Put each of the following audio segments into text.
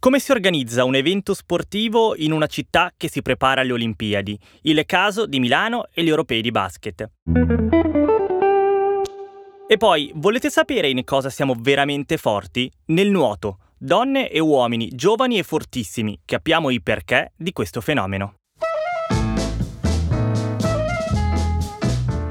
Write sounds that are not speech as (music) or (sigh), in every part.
Come si organizza un evento sportivo in una città che si prepara alle Olimpiadi? Il caso di Milano e gli europei di basket. E poi, volete sapere in cosa siamo veramente forti? Nel nuoto. Donne e uomini, giovani e fortissimi. Capiamo i perché di questo fenomeno.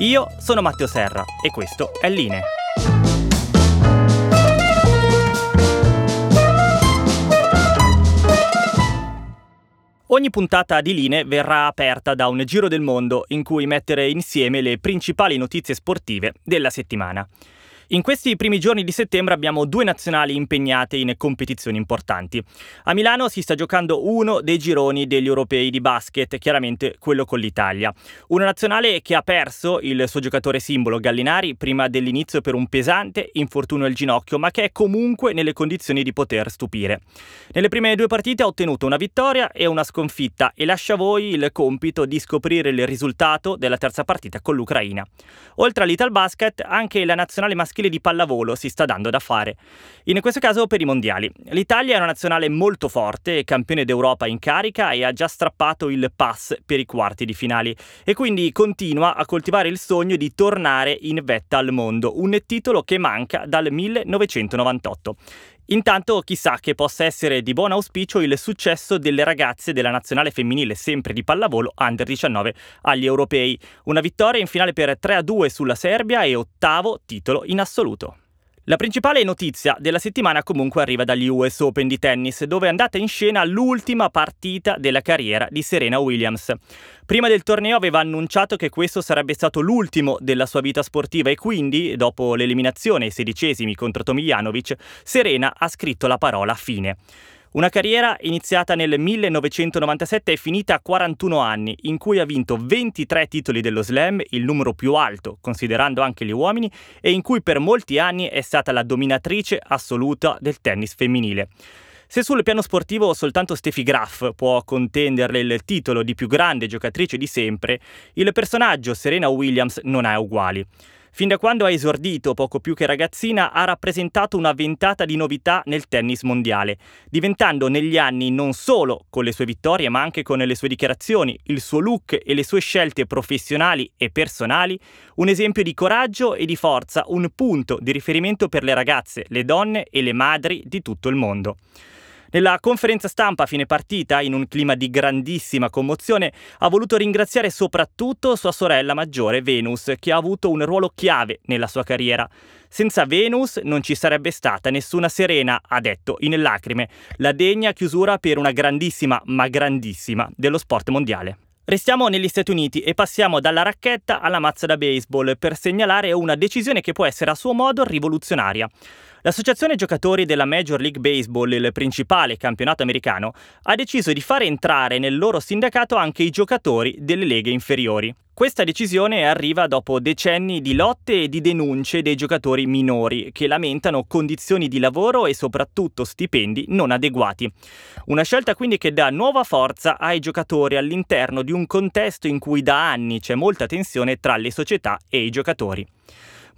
Io sono Matteo Serra e questo è Line. Ogni puntata di Line verrà aperta da un giro del mondo in cui mettere insieme le principali notizie sportive della settimana. In questi primi giorni di settembre abbiamo due nazionali impegnate in competizioni importanti. A Milano si sta giocando uno dei gironi degli europei di basket, chiaramente quello con l'Italia. Una nazionale che ha perso il suo giocatore simbolo Gallinari prima dell'inizio per un pesante infortunio al ginocchio, ma che è comunque nelle condizioni di poter stupire. Nelle prime due partite ha ottenuto una vittoria e una sconfitta e lascia a voi il compito di scoprire il risultato della terza partita con l'Ucraina. Oltre all'Ital Basket, anche la nazionale maschile maschile di pallavolo si sta dando da fare. In questo caso per i mondiali. L'Italia è una nazionale molto forte, campione d'Europa in carica e ha già strappato il pass per i quarti di finali e quindi continua a coltivare il sogno di tornare in vetta al mondo, un titolo che manca dal 1998. Intanto chissà che possa essere di buon auspicio il successo delle ragazze della nazionale femminile sempre di pallavolo under 19 agli europei. Una vittoria in finale per 3-2 sulla Serbia e ottavo titolo in assoluto. La principale notizia della settimana comunque arriva dagli US Open di tennis, dove è andata in scena l'ultima partita della carriera di Serena Williams. Prima del torneo aveva annunciato che questo sarebbe stato l'ultimo della sua vita sportiva e quindi, dopo l'eliminazione ai sedicesimi contro Tomijanovic, Serena ha scritto la parola fine. Una carriera iniziata nel 1997 e finita a 41 anni, in cui ha vinto 23 titoli dello slam, il numero più alto considerando anche gli uomini, e in cui per molti anni è stata la dominatrice assoluta del tennis femminile. Se sul piano sportivo soltanto Steffi Graf può contenderle il titolo di più grande giocatrice di sempre, il personaggio Serena Williams non ha uguali. Fin da quando ha esordito poco più che ragazzina ha rappresentato una ventata di novità nel tennis mondiale, diventando negli anni non solo con le sue vittorie ma anche con le sue dichiarazioni, il suo look e le sue scelte professionali e personali un esempio di coraggio e di forza, un punto di riferimento per le ragazze, le donne e le madri di tutto il mondo. Nella conferenza stampa a fine partita, in un clima di grandissima commozione, ha voluto ringraziare soprattutto sua sorella maggiore Venus, che ha avuto un ruolo chiave nella sua carriera. Senza Venus non ci sarebbe stata nessuna Serena, ha detto in lacrime, la degna chiusura per una grandissima, ma grandissima, dello sport mondiale. Restiamo negli Stati Uniti e passiamo dalla racchetta alla mazza da baseball per segnalare una decisione che può essere a suo modo rivoluzionaria. L'associazione giocatori della Major League Baseball, il principale campionato americano, ha deciso di far entrare nel loro sindacato anche i giocatori delle leghe inferiori. Questa decisione arriva dopo decenni di lotte e di denunce dei giocatori minori che lamentano condizioni di lavoro e soprattutto stipendi non adeguati. Una scelta quindi che dà nuova forza ai giocatori all'interno di un contesto in cui da anni c'è molta tensione tra le società e i giocatori.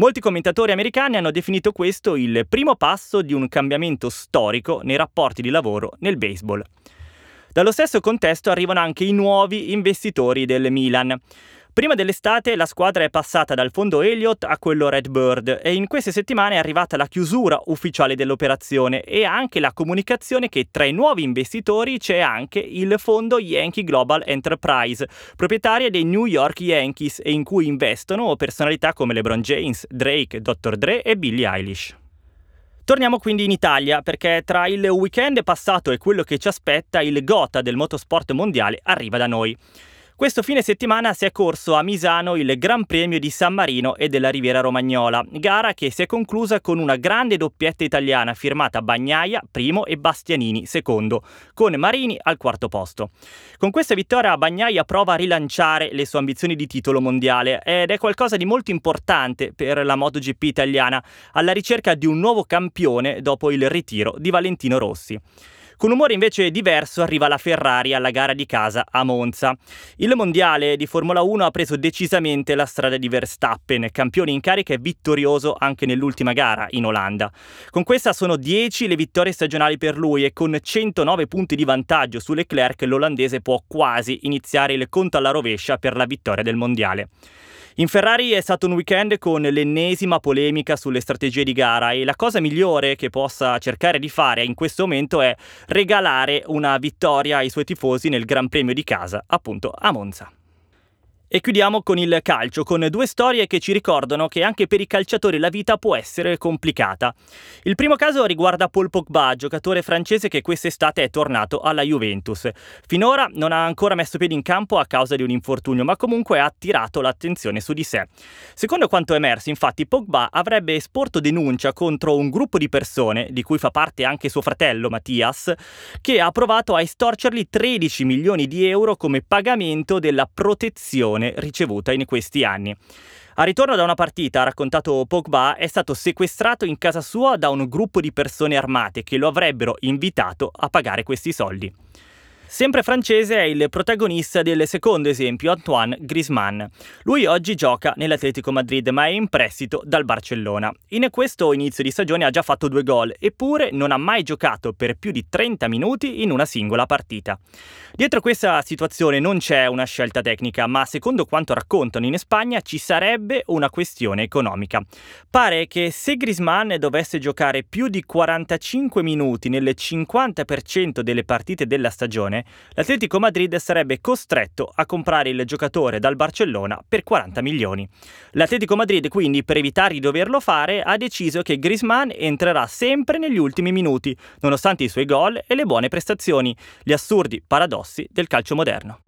Molti commentatori americani hanno definito questo il primo passo di un cambiamento storico nei rapporti di lavoro nel baseball. Dallo stesso contesto arrivano anche i nuovi investitori del Milan. Prima dell'estate la squadra è passata dal fondo Elliott a quello Redbird e in queste settimane è arrivata la chiusura ufficiale dell'operazione e anche la comunicazione che tra i nuovi investitori c'è anche il fondo Yankee Global Enterprise, proprietaria dei New York Yankees e in cui investono personalità come LeBron James, Drake, Dr. Dre e Billie Eilish. Torniamo quindi in Italia perché tra il weekend passato e quello che ci aspetta il gota del motorsport mondiale arriva da noi. Questo fine settimana si è corso a Misano il Gran Premio di San Marino e della Riviera Romagnola, gara che si è conclusa con una grande doppietta italiana firmata Bagnaia primo e Bastianini secondo, con Marini al quarto posto. Con questa vittoria Bagnaia prova a rilanciare le sue ambizioni di titolo mondiale ed è qualcosa di molto importante per la MotoGP italiana, alla ricerca di un nuovo campione dopo il ritiro di Valentino Rossi. Con umore invece diverso arriva la Ferrari alla gara di casa a Monza. Il mondiale di Formula 1 ha preso decisamente la strada di Verstappen, campione in carica e vittorioso anche nell'ultima gara in Olanda. Con questa sono 10 le vittorie stagionali per lui e con 109 punti di vantaggio su Leclerc l'olandese può quasi iniziare il conto alla rovescia per la vittoria del mondiale. In Ferrari è stato un weekend con l'ennesima polemica sulle strategie di gara e la cosa migliore che possa cercare di fare in questo momento è regalare una vittoria ai suoi tifosi nel Gran Premio di casa, appunto a Monza. E chiudiamo con il calcio, con due storie che ci ricordano che anche per i calciatori la vita può essere complicata. Il primo caso riguarda Paul Pogba, giocatore francese che quest'estate è tornato alla Juventus. Finora non ha ancora messo piede in campo a causa di un infortunio, ma comunque ha attirato l'attenzione su di sé. Secondo quanto emerso, infatti, Pogba avrebbe esporto denuncia contro un gruppo di persone, di cui fa parte anche suo fratello Mattias, che ha provato a estorcergli 13 milioni di euro come pagamento della protezione attenzione ricevuta in questi anni. A ritorno da una partita, ha raccontato Pogba, è stato sequestrato in casa sua da un gruppo di persone armate che lo avrebbero invitato a pagare questi soldi. Sempre francese è il protagonista del secondo esempio, Antoine Griezmann. Lui oggi gioca nell'Atletico Madrid, ma è in prestito dal Barcellona. In questo inizio di stagione ha già fatto due gol, eppure non ha mai giocato per più di 30 minuti in una singola partita. Dietro questa situazione non c'è una scelta tecnica, ma secondo quanto raccontano in Spagna ci sarebbe una questione economica. Pare che se Griezmann dovesse giocare più di 45 minuti nel 50% delle partite della stagione, stagione, l'Atletico Madrid sarebbe costretto a comprare il giocatore dal Barcellona per 40 milioni. L'Atletico Madrid quindi, per evitare di doverlo fare, ha deciso che Griezmann entrerà sempre negli ultimi minuti, nonostante i suoi gol e le buone prestazioni, gli assurdi paradossi del calcio moderno.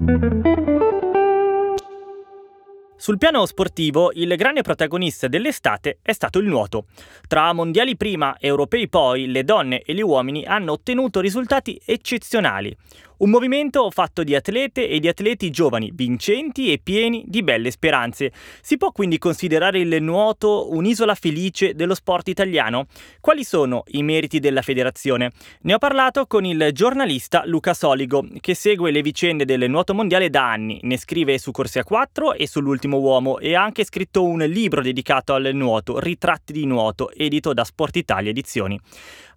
Sul piano sportivo, il grande protagonista dell'estate è stato il nuoto. Tra mondiali prima, europei poi, le donne e gli uomini hanno ottenuto risultati eccezionali. Un movimento fatto di atlete e di atleti giovani, vincenti e pieni di belle speranze. Si può quindi considerare il nuoto un'isola felice dello sport italiano? Quali sono i meriti della federazione? Ne ho parlato con il giornalista Luca Soligo, che segue le vicende del nuoto mondiale da anni, ne scrive su Corsia 4 e sull'ultimo uomo e ha anche scritto un libro dedicato al nuoto, Ritratti di nuoto, edito da Sport Italia Edizioni.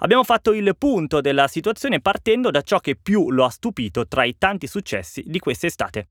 Abbiamo fatto il punto della situazione partendo da ciò che più lo ha stupito tra i tanti successi di quest'estate.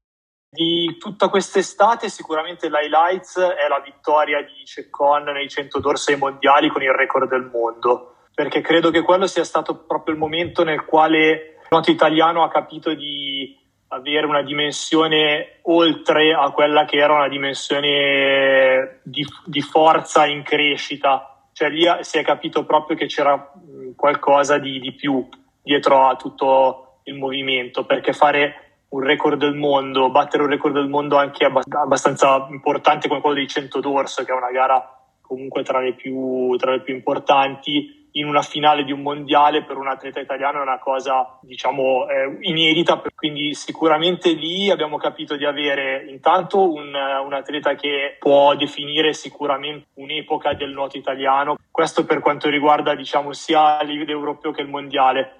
Di tutta quest'estate sicuramente l'highlights è la vittoria di Ceccon nei 100 dorsai mondiali con il record del mondo, perché credo che quello sia stato proprio il momento nel quale il nuoto italiano ha capito di avere una dimensione oltre a quella che era una dimensione di, di forza in crescita cioè lì si è capito proprio che c'era qualcosa di, di più dietro a tutto il movimento, perché fare un record del mondo, battere un record del mondo anche abbastanza importante come quello dei 100 d'orso, che è una gara comunque tra le più, tra le più importanti, in una finale di un mondiale per un atleta italiano è una cosa, diciamo, eh, inedita. Quindi sicuramente lì abbiamo capito di avere intanto un, un, atleta che può definire sicuramente un'epoca del nuoto italiano. Questo per quanto riguarda, diciamo, sia a livello europeo che il mondiale.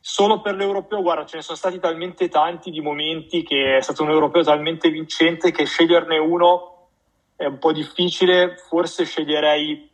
Solo per l'europeo, guarda, ce ne sono stati talmente tanti di momenti che è stato un europeo talmente vincente che sceglierne uno è un po' difficile. Forse sceglierei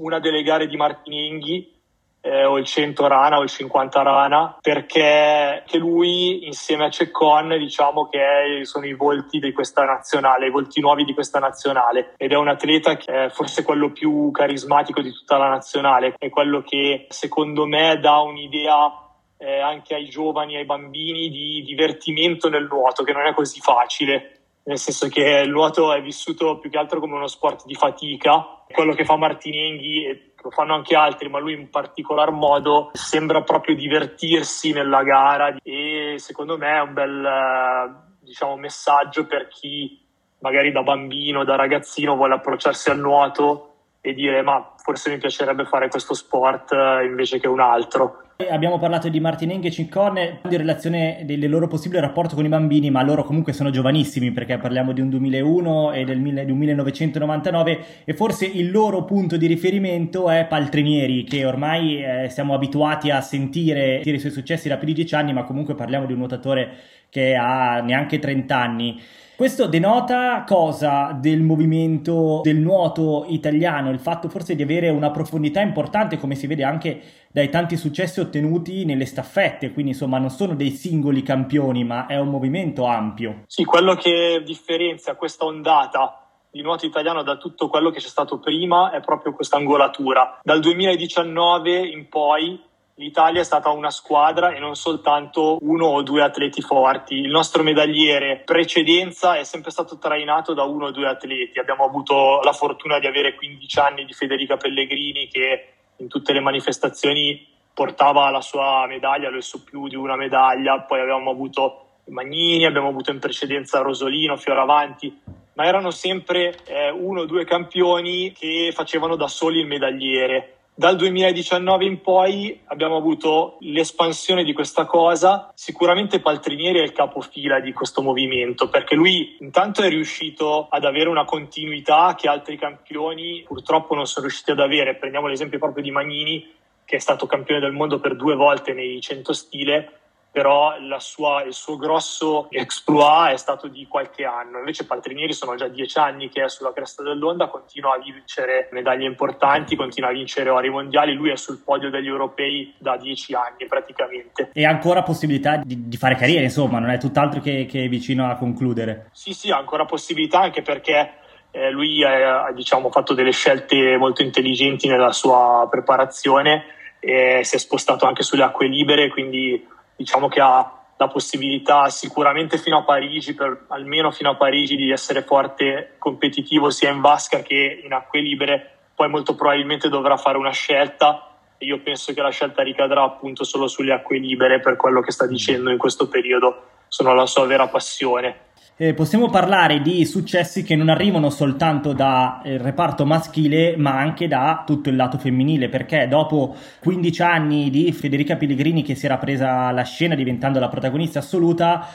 una delle gare di Martin Enghi eh, o il 100 rana o il 50 rana perché lui insieme a Ceccon diciamo che sono i volti di questa nazionale, i volti nuovi di questa nazionale. Ed è un atleta che è forse quello più carismatico di tutta la nazionale, è quello che secondo me dà un'idea eh, anche ai giovani, ai bambini di divertimento nel nuoto che non è così facile nel senso che il nuoto è vissuto più che altro come uno sport di fatica. Quello che fa Martinenghi lo fanno anche altri, ma lui in particolar modo sembra proprio divertirsi nella gara e secondo me è un bel diciamo, messaggio per chi magari da bambino, da ragazzino vuole approcciarsi al nuoto e dire ma forse mi piacerebbe fare questo sport invece che un altro. Abbiamo parlato di Martinenghi e Ciccone in relazione del loro possibile rapporto con i bambini, ma loro comunque sono giovanissimi perché parliamo di un 2001 e del, un 1999 e forse il loro punto di riferimento è Paltrinieri che ormai eh, siamo abituati a sentire, i suoi successi da più di dieci anni, ma comunque parliamo di un nuotatore che ha neanche 30 anni. Questo denota cosa del movimento del nuoto italiano? Il fatto forse di avere una profondità importante, come si vede anche dai tanti successi ottenuti nelle staffette, quindi insomma non sono dei singoli campioni, ma è un movimento ampio. Sì, quello che differenzia questa ondata di nuoto italiano da tutto quello che c'è stato prima è proprio questa angolatura. Dal 2019 in poi l'Italia è stata una squadra e non soltanto uno o due atleti forti. Il nostro medagliere precedenza è sempre stato trainato da uno o due atleti. Abbiamo avuto la fortuna di avere 15 anni di Federica Pellegrini che in tutte le manifestazioni portava la sua medaglia, lo su più di una medaglia. Poi abbiamo avuto Magnini, abbiamo avuto in precedenza Rosolino, Fioravanti, ma erano sempre eh, uno o due campioni che facevano da soli il medagliere dal 2019 in poi abbiamo avuto l'espansione di questa cosa. Sicuramente Paltrinieri è il capofila di questo movimento perché lui intanto è riuscito ad avere una continuità che altri campioni purtroppo non sono riusciti ad avere. Prendiamo l'esempio proprio di Magnini che è stato campione del mondo per due volte nei 100 stile però sua, il suo grosso exploit è stato di qualche anno. Invece Paltrinieri sono già dieci anni che è sulla cresta dell'onda, continua a vincere medaglie importanti, continua a vincere ori mondiali, lui è sul podio degli europei da dieci anni praticamente. E ha ancora possibilità di, di fare carriera, insomma, non è tutt'altro che, che vicino a concludere. Sì, sì, ha ancora possibilità anche perché eh, lui ha diciamo, fatto delle scelte molto intelligenti nella sua preparazione e si è spostato anche sulle acque libere, quindi diciamo che ha la possibilità sicuramente fino a Parigi, per, almeno fino a Parigi, di essere forte competitivo sia in vasca che in acque libere, poi molto probabilmente dovrà fare una scelta. E io penso che la scelta ricadrà appunto solo sulle acque libere per quello che sta dicendo in questo periodo, sono la sua vera passione eh, possiamo parlare di successi che non arrivano soltanto dal eh, reparto maschile, ma anche da tutto il lato femminile, perché dopo 15 anni di Federica Pellegrini che si era presa la scena diventando la protagonista assoluta,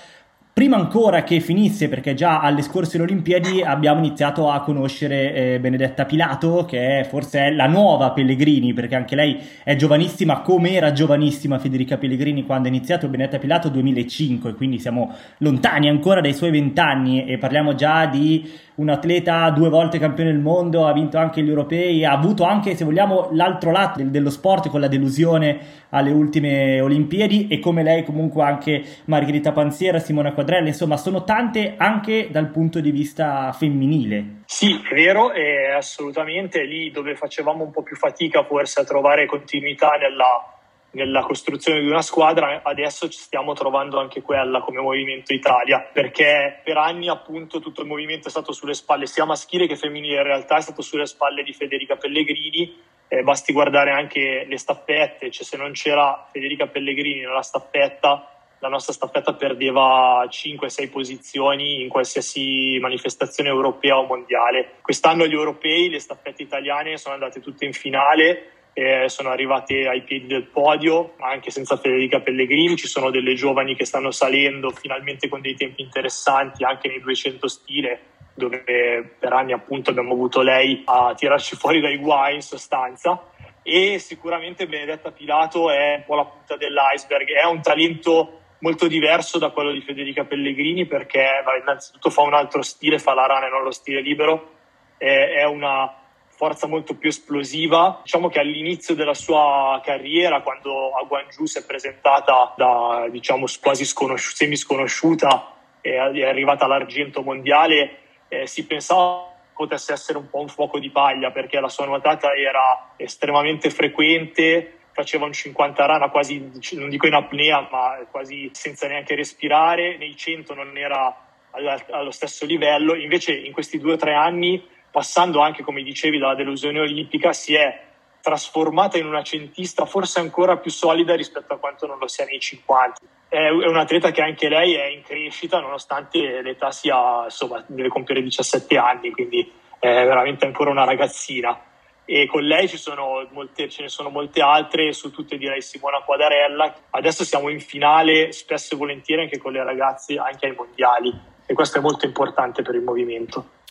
Prima ancora che finisse, perché già alle scorse Olimpiadi abbiamo iniziato a conoscere eh, Benedetta Pilato, che è forse è la nuova Pellegrini, perché anche lei è giovanissima, come era giovanissima Federica Pellegrini quando ha iniziato Benedetta Pilato 2005, quindi siamo lontani ancora dai suoi vent'anni e parliamo già di un atleta due volte campione del mondo, ha vinto anche gli europei, ha avuto anche, se vogliamo, l'altro lato dello sport con la delusione alle ultime Olimpiadi e come lei comunque anche Margherita Panziera, Simona Quadrella, insomma sono tante anche dal punto di vista femminile. Sì, è vero, è assolutamente lì dove facevamo un po' più fatica forse a trovare continuità nella nella costruzione di una squadra, adesso ci stiamo trovando anche quella come Movimento Italia, perché per anni appunto tutto il movimento è stato sulle spalle sia maschile che femminile, in realtà è stato sulle spalle di Federica Pellegrini, eh, basti guardare anche le staffette, cioè se non c'era Federica Pellegrini nella staffetta, la nostra staffetta perdeva 5-6 posizioni in qualsiasi manifestazione europea o mondiale. Quest'anno gli europei, le staffette italiane sono andate tutte in finale, eh, sono arrivate ai piedi del podio, anche senza Federica Pellegrini, ci sono delle giovani che stanno salendo finalmente con dei tempi interessanti anche nei 200 stile, dove per anni appunto abbiamo avuto lei a tirarci fuori dai guai in sostanza. E sicuramente Benedetta Pilato è un po' la punta dell'iceberg, è un talento molto diverso da quello di Federica Pellegrini perché innanzitutto fa un altro stile, fa la rana e non lo stile libero, è una forza molto più esplosiva. Diciamo che all'inizio della sua carriera, quando a Guangzhou si è presentata da diciamo quasi sconosci- semi sconosciuta e è arrivata all'argento mondiale, eh, si pensava potesse essere un po' un fuoco di paglia perché la sua nuotata era estremamente frequente, faceva un 50 rana quasi, non dico in apnea, ma quasi senza neanche respirare, nei 100 non era allo stesso livello, invece in questi due o tre anni passando anche, come dicevi, dalla delusione olimpica, si è trasformata in una centista forse ancora più solida rispetto a quanto non lo sia nei 50. È un atleta che anche lei è in crescita nonostante l'età sia, insomma, deve compiere 17 anni, quindi è veramente ancora una ragazzina. E con lei molte, ce ne sono molte altre, su tutte direi Simona Quadarella. Adesso siamo in finale spesso e volentieri anche con le ragazze, anche ai mondiali, e questo è molto importante per il movimento.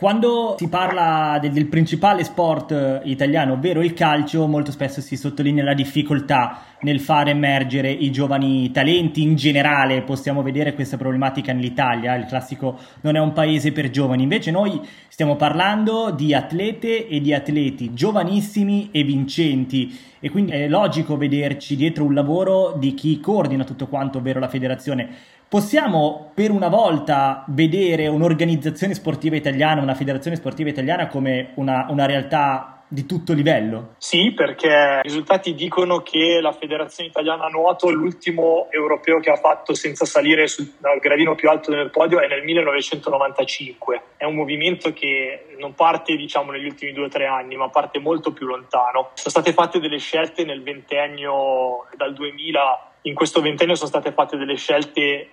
Quando si parla del, del, principale sport eh, italiano, ovvero il calcio, molto spesso si sottolinea la difficoltà nel far emergere i giovani talenti. In generale possiamo vedere questa problematica nell'Italia, il classico non è un paese per giovani. Invece noi stiamo parlando di atlete e di atleti giovanissimi e vincenti e quindi è logico vederci dietro un lavoro di chi coordina tutto quanto, ovvero la federazione. Possiamo per una volta vedere un'organizzazione sportiva italiana, una federazione sportiva italiana come una, una realtà di tutto livello? Sì, perché i risultati dicono che la Federazione Italiana Nuoto, l'ultimo europeo che ha fatto senza salire sul gradino più alto del podio, è nel 1995. È un movimento che non parte diciamo negli ultimi due o tre anni, ma parte molto più lontano. Sono state fatte delle scelte nel ventennio dal 2000 in questo ventennio sono state fatte delle scelte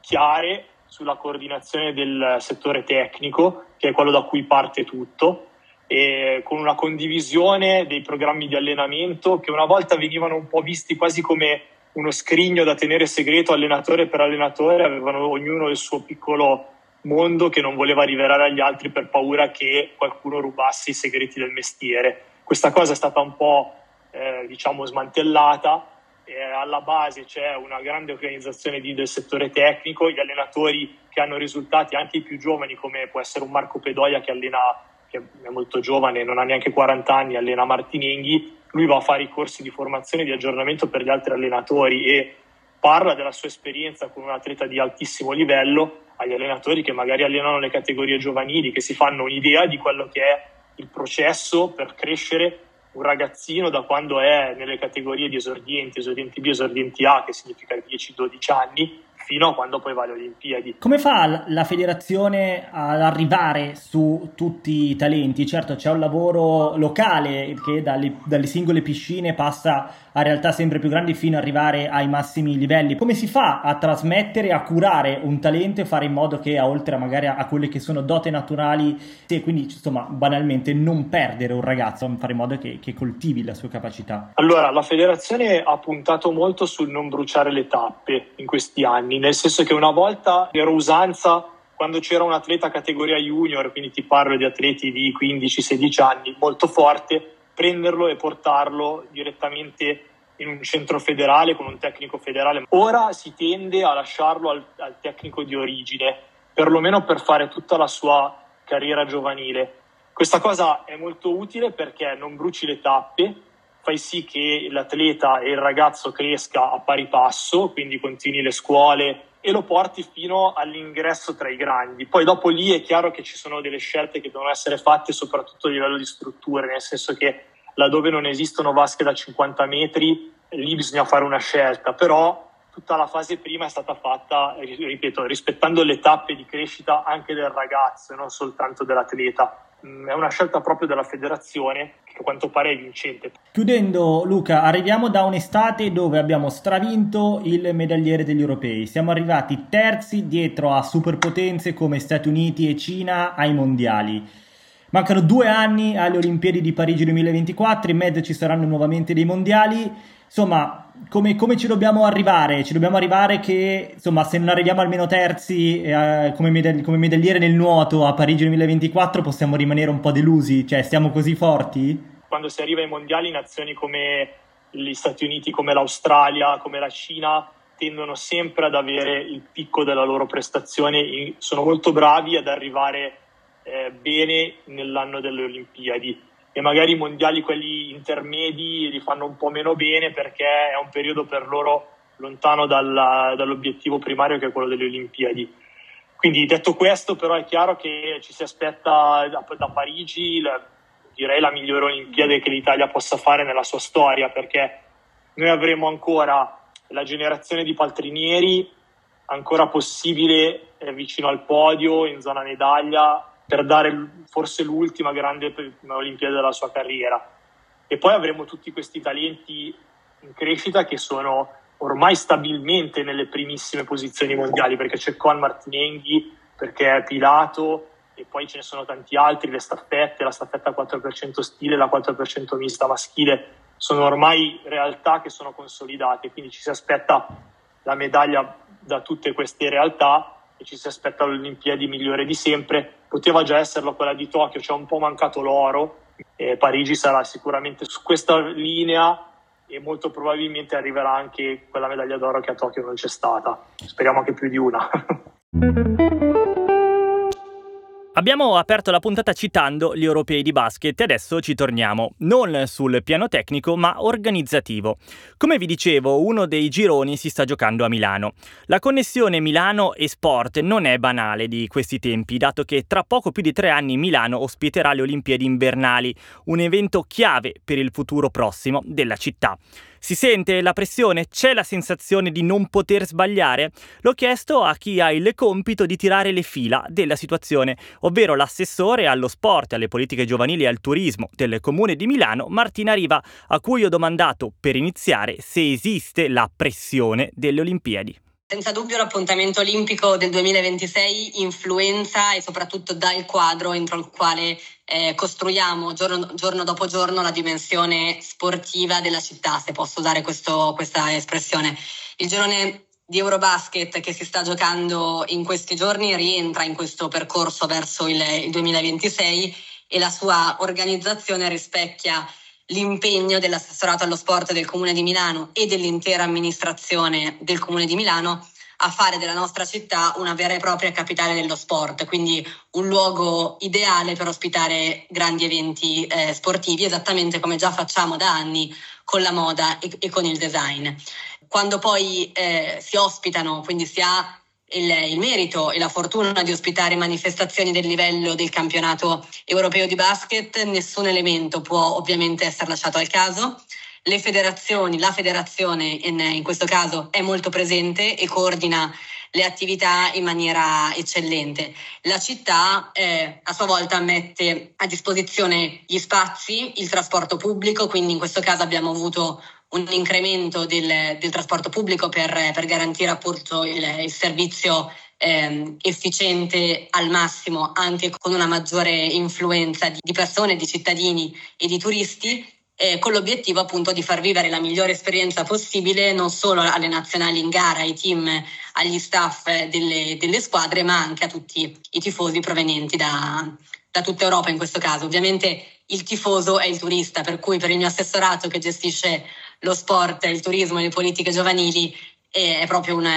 chiare sulla coordinazione del settore tecnico, che è quello da cui parte tutto, con una condivisione dei programmi di allenamento che una volta venivano un po' visti quasi come uno scrigno da tenere segreto allenatore per allenatore, avevano ognuno il suo piccolo mondo che non voleva rivelare agli altri per paura che qualcuno rubasse i segreti del mestiere. Questa cosa è stata un po' eh, diciamo smantellata eh, alla base c'è una grande organizzazione di, del settore tecnico, gli allenatori che hanno risultati anche i più giovani come può essere un Marco Pedoia che allena che è molto giovane, non ha neanche 40 anni, allena Martinenghi, lui va a fare i corsi di formazione e di aggiornamento per gli altri allenatori e parla della sua esperienza con un atleta di altissimo livello agli allenatori che magari allenano le categorie giovanili, che si fanno un'idea di quello che è il processo per crescere un ragazzino da quando è nelle categorie di esordienti, esordienti B, esordienti A, che significa 10-12 anni, fino a quando poi va alle Olimpiadi. Come fa la federazione ad arrivare su tutti i talenti? Certo c'è un lavoro locale che dalle, dalle singole piscine passa a realtà sempre più grandi fino ad arrivare ai massimi livelli. Come si fa a trasmettere, a curare un talento e fare in modo che, oltre magari a quelle che sono dote naturali, e quindi insomma banalmente non perdere un ragazzo, fare in modo che, che coltivi la sua capacità? Allora, la federazione ha puntato molto sul non bruciare le tappe in questi anni, nel senso che una volta era usanza quando c'era un atleta categoria junior, quindi ti parlo di atleti di 15-16 anni, molto forte, prenderlo e portarlo direttamente in un centro federale con un tecnico federale. Ora si tende a lasciarlo al, al tecnico di origine, perlomeno per fare tutta la sua carriera giovanile. Questa cosa è molto utile perché non bruci le tappe, fai sì che l'atleta e il ragazzo cresca a pari passo, quindi continui le scuole e lo porti fino all'ingresso tra i grandi. Poi dopo lì è chiaro che ci sono delle scelte che devono essere fatte soprattutto a livello di strutture, nel senso che laddove non esistono vasche da 50 metri, lì bisogna fare una scelta, però tutta la fase prima è stata fatta, ripeto, rispettando le tappe di crescita anche del ragazzo e non soltanto dell'atleta. Mm, è una scelta proprio della federazione che a quanto pare è vincente. Chiudendo Luca, arriviamo da un'estate dove abbiamo stravinto il medagliere degli europei. Siamo arrivati terzi dietro a superpotenze come Stati Uniti e Cina ai mondiali. Mancano due anni alle Olimpiadi di Parigi 2024, in mezzo ci saranno nuovamente dei mondiali. Insomma, come, come, ci dobbiamo arrivare? Ci dobbiamo arrivare che, insomma, se non arriviamo almeno terzi eh, come, medagli- come, medagliere nel nuoto a Parigi 2024 possiamo rimanere un po' delusi? Cioè, siamo così forti? Quando si arriva ai mondiali, nazioni come gli Stati Uniti, come l'Australia, come la Cina tendono sempre ad avere il picco della loro prestazione, sono molto bravi ad arrivare eh, bene nell'anno delle Olimpiadi e magari i mondiali quelli intermedi li fanno un po' meno bene perché è un periodo per loro lontano dalla, dall'obiettivo primario che è quello delle Olimpiadi. Quindi detto questo però è chiaro che ci si aspetta da, da Parigi la, direi la migliore Olimpiade che l'Italia possa fare nella sua storia perché noi avremo ancora la generazione di paltrinieri ancora possibile eh, vicino al podio in zona medaglia per dare forse l'ultima grande Olimpiade della sua carriera. E poi avremo tutti questi talenti in crescita che sono ormai stabilmente nelle primissime posizioni mondiali, perché c'è Con Martinenghi, perché è Pilato, e poi ce ne sono tanti altri, le staffette, la staffetta 4% stile, la 4% mista maschile, sono ormai realtà che sono consolidate, quindi ci si aspetta la medaglia da tutte queste realtà e ci si aspetta l'Olimpiadi migliore di sempre. Poteva già esserlo quella di Tokyo, ci è un po' mancato l'oro e Parigi sarà sicuramente su questa linea e molto probabilmente arriverà anche quella medaglia d'oro che a Tokyo non c'è stata. Speriamo anche più di una. (laughs) Abbiamo aperto la puntata citando gli europei di basket e adesso ci torniamo, non sul piano tecnico ma organizzativo. Come vi dicevo, uno dei gironi si sta giocando a Milano. La connessione Milano e sport non è banale di questi tempi, dato che tra poco più di tre anni Milano ospiterà le Olimpiadi invernali, un evento chiave per il futuro prossimo della città. Si sente la pressione? C'è la sensazione di non poter sbagliare? L'ho chiesto a chi ha il compito di tirare le fila della situazione, ovvero l'assessore allo sport, alle politiche giovanili e al turismo del comune di Milano, Martina Riva, a cui ho domandato per iniziare se esiste la pressione delle Olimpiadi. Senza dubbio l'appuntamento olimpico del 2026 influenza e soprattutto dà il quadro entro il quale eh, costruiamo giorno, giorno, dopo giorno la dimensione sportiva della città, se posso usare questo, questa espressione. Il girone di Eurobasket che si sta giocando in questi giorni rientra in questo percorso verso il, il 2026 e la sua organizzazione rispecchia l'impegno dell'assessorato allo sport del Comune di Milano e dell'intera amministrazione del Comune di Milano a fare della nostra città una vera e propria capitale dello sport, quindi un luogo ideale per ospitare grandi eventi eh, sportivi, esattamente come già facciamo da anni con la moda e, e con il design. Quando poi eh, si ospitano, quindi si ha il, il, merito e la fortuna di ospitare manifestazioni del livello del campionato europeo di basket, nessun elemento può ovviamente essere lasciato al caso. Le federazioni, la federazione in, in questo caso è molto presente e coordina le attività in maniera eccellente. La città eh, a sua volta mette a disposizione gli spazi, il trasporto pubblico, quindi in questo caso abbiamo avuto un incremento del, del trasporto pubblico per, per garantire appunto il, il servizio eh, efficiente al massimo anche con una maggiore influenza di, di persone, di cittadini e di turisti eh, con l'obiettivo appunto di far vivere la migliore esperienza possibile non solo alle nazionali in gara, ai team, agli staff delle, delle squadre, ma anche a tutti i tifosi provenienti da, da tutta Europa in questo caso. Ovviamente il tifoso è il turista, per cui per il mio assessorato che gestisce lo sport, il turismo e le politiche giovanili è proprio un,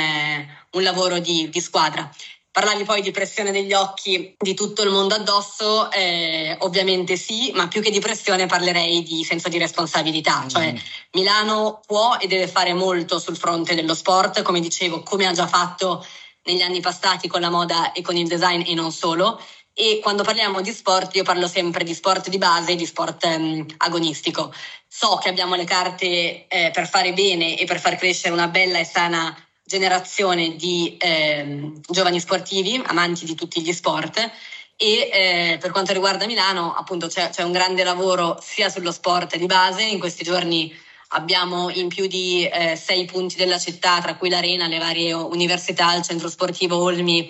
un lavoro di, di, squadra. Parlavi poi di pressione degli occhi di tutto il mondo addosso, eh, ovviamente sì, ma più che di pressione parlerei di senso di responsabilità, mm. cioè Milano può e deve fare molto sul fronte dello sport, come dicevo, come ha già fatto negli anni passati con la moda e con il design e non solo, e quando parliamo di sport io parlo sempre di sport di base e di sport um, agonistico. So che abbiamo le carte eh, per fare bene e per far crescere una bella e sana generazione di eh, giovani sportivi, amanti di tutti gli sport. E eh, per quanto riguarda Milano appunto c'è, c'è, un grande lavoro sia sullo sport di base, in questi giorni abbiamo in più di eh, sei punti della città, tra cui l'arena, le varie università, il centro sportivo Olmi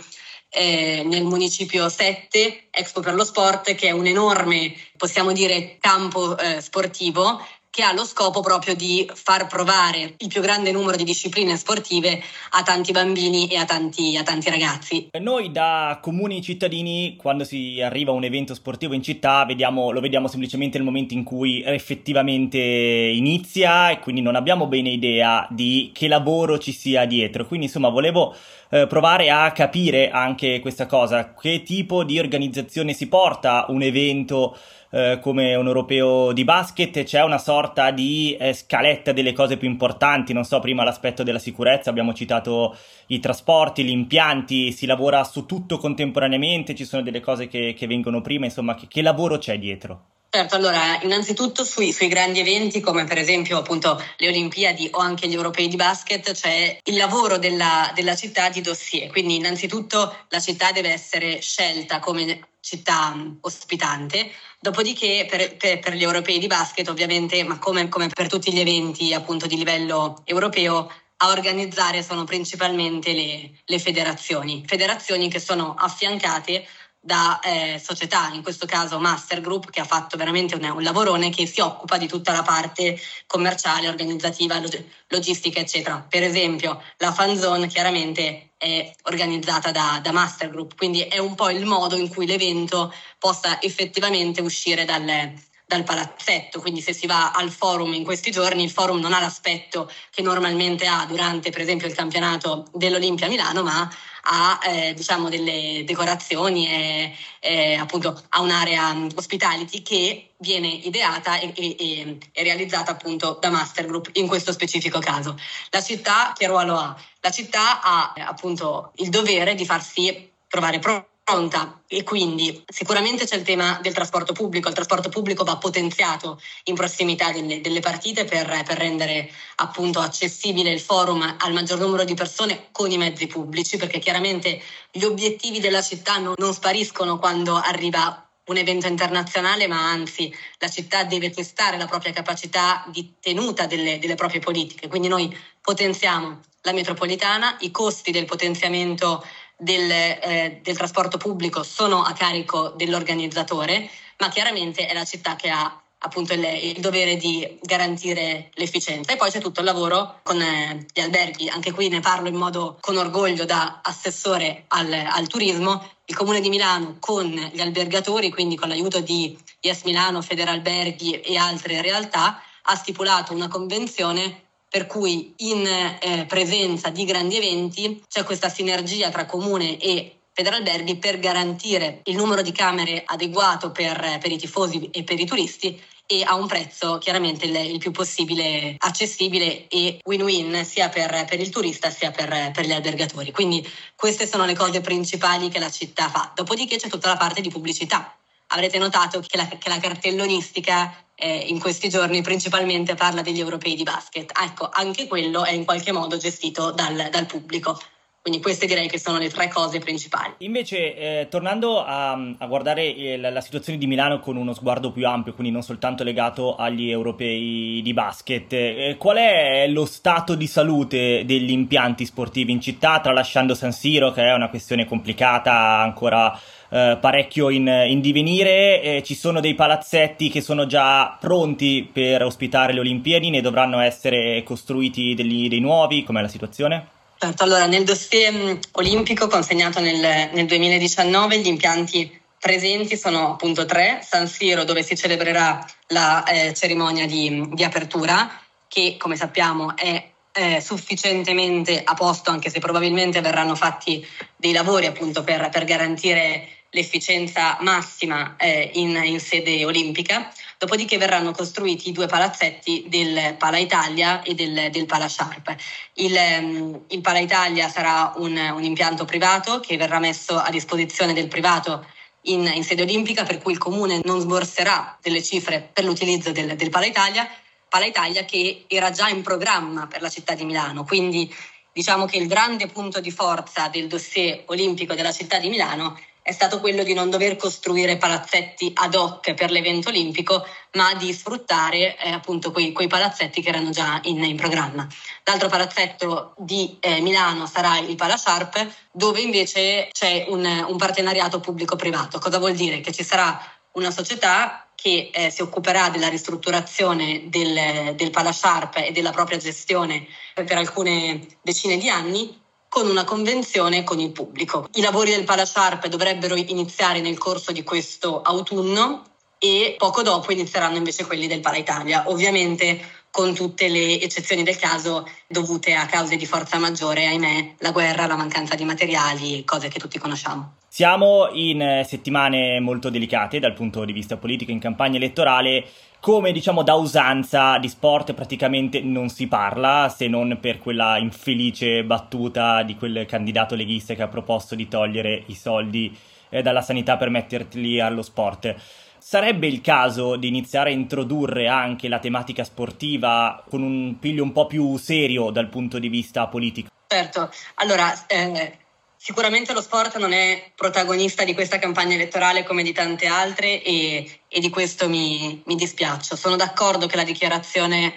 eh, nel municipio 7, Expo per lo Sport, che è un enorme, possiamo dire, campo eh, sportivo che ha lo scopo proprio di far provare il più grande numero di discipline sportive a tanti bambini e a tanti, a tanti ragazzi. Noi da comuni cittadini, quando si arriva a un evento sportivo in città, vediamo, lo vediamo semplicemente nel momento in cui effettivamente inizia e quindi non abbiamo bene idea di che lavoro ci sia dietro. Quindi insomma volevo eh, provare a capire anche questa cosa, che tipo di organizzazione si porta un evento eh, come un europeo di basket, c'è una sorta di eh, scaletta delle cose più importanti, non so, prima l'aspetto della sicurezza, abbiamo citato i trasporti, gli impianti, si lavora su tutto contemporaneamente, ci sono delle cose che, che vengono prima, insomma, che, che lavoro c'è dietro? Certo, allora innanzitutto sui, sui, grandi eventi come per esempio appunto le Olimpiadi o anche gli europei di basket c'è il lavoro della, della città di dossier, quindi innanzitutto la città deve essere scelta come città ospitante, dopodiché per, per, per, gli europei di basket ovviamente, ma come, come per tutti gli eventi appunto di livello europeo, a organizzare sono principalmente le, le federazioni, federazioni che sono affiancate da eh, società, in questo caso Master Group, che ha fatto veramente un, un, lavorone che si occupa di tutta la parte commerciale, organizzativa, log- logistica, eccetera. Per esempio, la Fan Zone chiaramente è organizzata da, da, Master Group, quindi è un po' il modo in cui l'evento possa effettivamente uscire dal, dal palazzetto, quindi se si va al forum in questi giorni, il forum non ha l'aspetto che normalmente ha durante per esempio il campionato dell'Olimpia Milano, ma ha eh, diciamo delle decorazioni e, e appunto ha un'area hospitality che viene ideata e, e, e, realizzata appunto da Master Group in questo specifico caso. La città che ruolo ha? La città ha appunto il dovere di farsi trovare pronta pronta e quindi sicuramente c'è il tema del trasporto pubblico, il trasporto pubblico va potenziato in prossimità delle, delle partite per, per, rendere appunto accessibile il forum al maggior numero di persone con i mezzi pubblici perché chiaramente gli obiettivi della città non, non spariscono quando arriva un evento internazionale, ma anzi la città deve testare la propria capacità di tenuta delle, delle proprie politiche. Quindi noi potenziamo la metropolitana, i costi del potenziamento del, eh, del trasporto pubblico sono a carico dell'organizzatore, ma chiaramente è la città che ha appunto il, il, dovere di garantire l'efficienza. E poi c'è tutto il lavoro con eh, gli alberghi, anche qui ne parlo in modo con orgoglio da assessore al, al, turismo. Il Comune di Milano con gli albergatori, quindi con l'aiuto di Yes Milano, Federalberghi e altre realtà, ha stipulato una convenzione per cui in eh, presenza di grandi eventi c'è questa sinergia tra comune e Federalberghi per garantire il numero di camere adeguato per, per, i tifosi e per i turisti e a un prezzo chiaramente il, il più possibile accessibile e win-win sia per, per il turista sia per, per, gli albergatori. Quindi queste sono le cose principali che la città fa. Dopodiché c'è tutta la parte di pubblicità. Avrete notato che la, che la cartellonistica eh, in questi giorni principalmente parla degli europei di basket. Ecco, anche quello è in qualche modo gestito dal, dal pubblico. Quindi queste direi che sono le tre cose principali. Invece, eh, tornando a, a guardare eh, la, la, situazione di Milano con uno sguardo più ampio, quindi non soltanto legato agli europei di basket, eh, qual è lo stato di salute degli impianti sportivi in città, tralasciando San Siro, che è una questione complicata ancora eh, parecchio in, in divenire. Eh, ci sono dei palazzetti che sono già pronti per ospitare le Olimpiadi, ne dovranno essere costruiti degli, dei nuovi. Com'è la situazione? Certo, allora nel dossier mm, olimpico consegnato nel, nel 2019 gli impianti presenti sono appunto tre, San Siro dove si celebrerà la eh, cerimonia di, di, apertura che come sappiamo è eh, sufficientemente a posto anche se probabilmente verranno fatti dei lavori appunto per, per garantire l'efficienza massima eh, in, in, sede olimpica, dopodiché verranno costruiti i due palazzetti del Pala Italia e del, del Pala Sharp. Il, um, il, Pala Italia sarà un, un, impianto privato che verrà messo a disposizione del privato in, in, sede olimpica, per cui il comune non sborserà delle cifre per l'utilizzo del, del Pala Italia, Pala Italia che era già in programma per la città di Milano, quindi diciamo che il grande punto di forza del dossier olimpico della città di Milano è stato quello di non dover costruire palazzetti ad hoc per l'evento olimpico, ma di sfruttare eh, appunto quei, quei, palazzetti che erano già in, in programma. L'altro palazzetto di eh, Milano sarà il Pala Sharp, dove invece c'è un, un partenariato pubblico-privato. Cosa vuol dire? Che ci sarà una società che eh, si occuperà della ristrutturazione del, del Pala Sharp e della propria gestione per alcune decine di anni con una convenzione con il pubblico. I lavori del Palasharp dovrebbero iniziare nel corso di questo autunno e poco dopo inizieranno invece quelli del Pala Italia. Ovviamente con tutte le eccezioni del caso dovute a cause di forza maggiore, ahimè, la guerra, la mancanza di materiali, cose che tutti conosciamo. Siamo in eh, settimane molto delicate dal punto di vista politico in campagna elettorale. Come diciamo da usanza di sport praticamente non si parla, se non per quella infelice battuta di quel candidato leghista che ha proposto di togliere i soldi eh, dalla sanità per metterli allo sport. Sarebbe il caso di iniziare a introdurre anche la tematica sportiva con un piglio un po' più serio dal punto di vista politico? Certo, allora eh, sicuramente lo sport non è protagonista di questa campagna elettorale come di tante altre e, e di questo mi, mi, dispiaccio. Sono d'accordo che la dichiarazione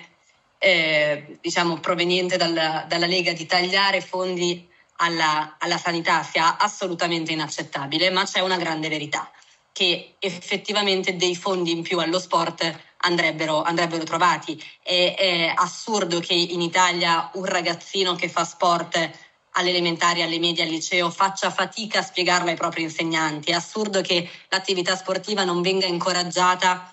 eh, diciamo, proveniente dalla, dalla Lega di tagliare fondi alla, alla sanità sia assolutamente inaccettabile, ma c'è una grande verità che effettivamente dei fondi in più allo sport andrebbero, andrebbero trovati. È, è, assurdo che in Italia un ragazzino che fa sport alle elementari, alle medie, al liceo faccia fatica a spiegarlo ai propri insegnanti. È assurdo che l'attività sportiva non venga incoraggiata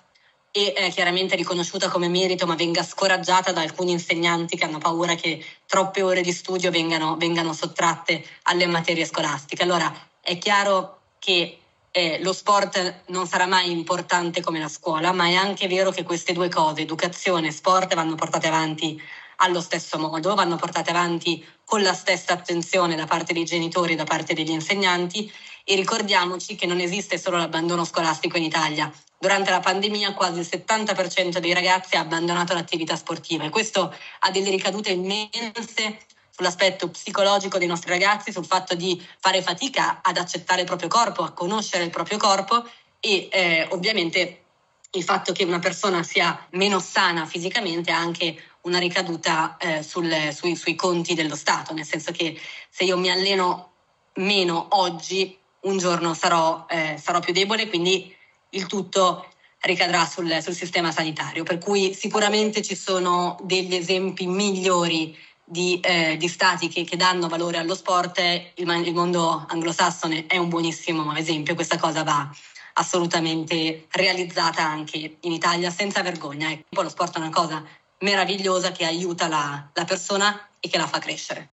e eh, chiaramente riconosciuta come merito, ma venga scoraggiata da alcuni insegnanti che hanno paura che troppe ore di studio vengano, vengano sottratte alle materie scolastiche. Allora è chiaro che eh, lo sport non sarà mai importante come la scuola, ma è anche vero che queste due cose, educazione e sport, vanno portate avanti allo stesso modo, vanno portate avanti con la stessa attenzione da parte dei genitori e da parte degli insegnanti e ricordiamoci che non esiste solo l'abbandono scolastico in Italia. Durante la pandemia quasi il 70% dei ragazzi ha abbandonato l'attività sportiva e questo ha delle ricadute immense sull'aspetto psicologico dei nostri ragazzi, sul fatto di fare fatica ad accettare il proprio corpo, a conoscere il proprio corpo e eh, ovviamente il fatto che una persona sia meno sana fisicamente ha anche una ricaduta eh, sul, sui, sui, conti dello Stato, nel senso che se io mi alleno meno oggi, un giorno sarò, eh, sarò più debole, quindi il tutto ricadrà sul, sul sistema sanitario. Per cui sicuramente ci sono degli esempi migliori di, eh, di stati che, che, danno valore allo sport, il, il, mondo anglosassone è un buonissimo esempio, questa cosa va assolutamente realizzata anche in Italia senza vergogna. Ecco, lo sport è una cosa meravigliosa che aiuta la, la persona e che la fa crescere.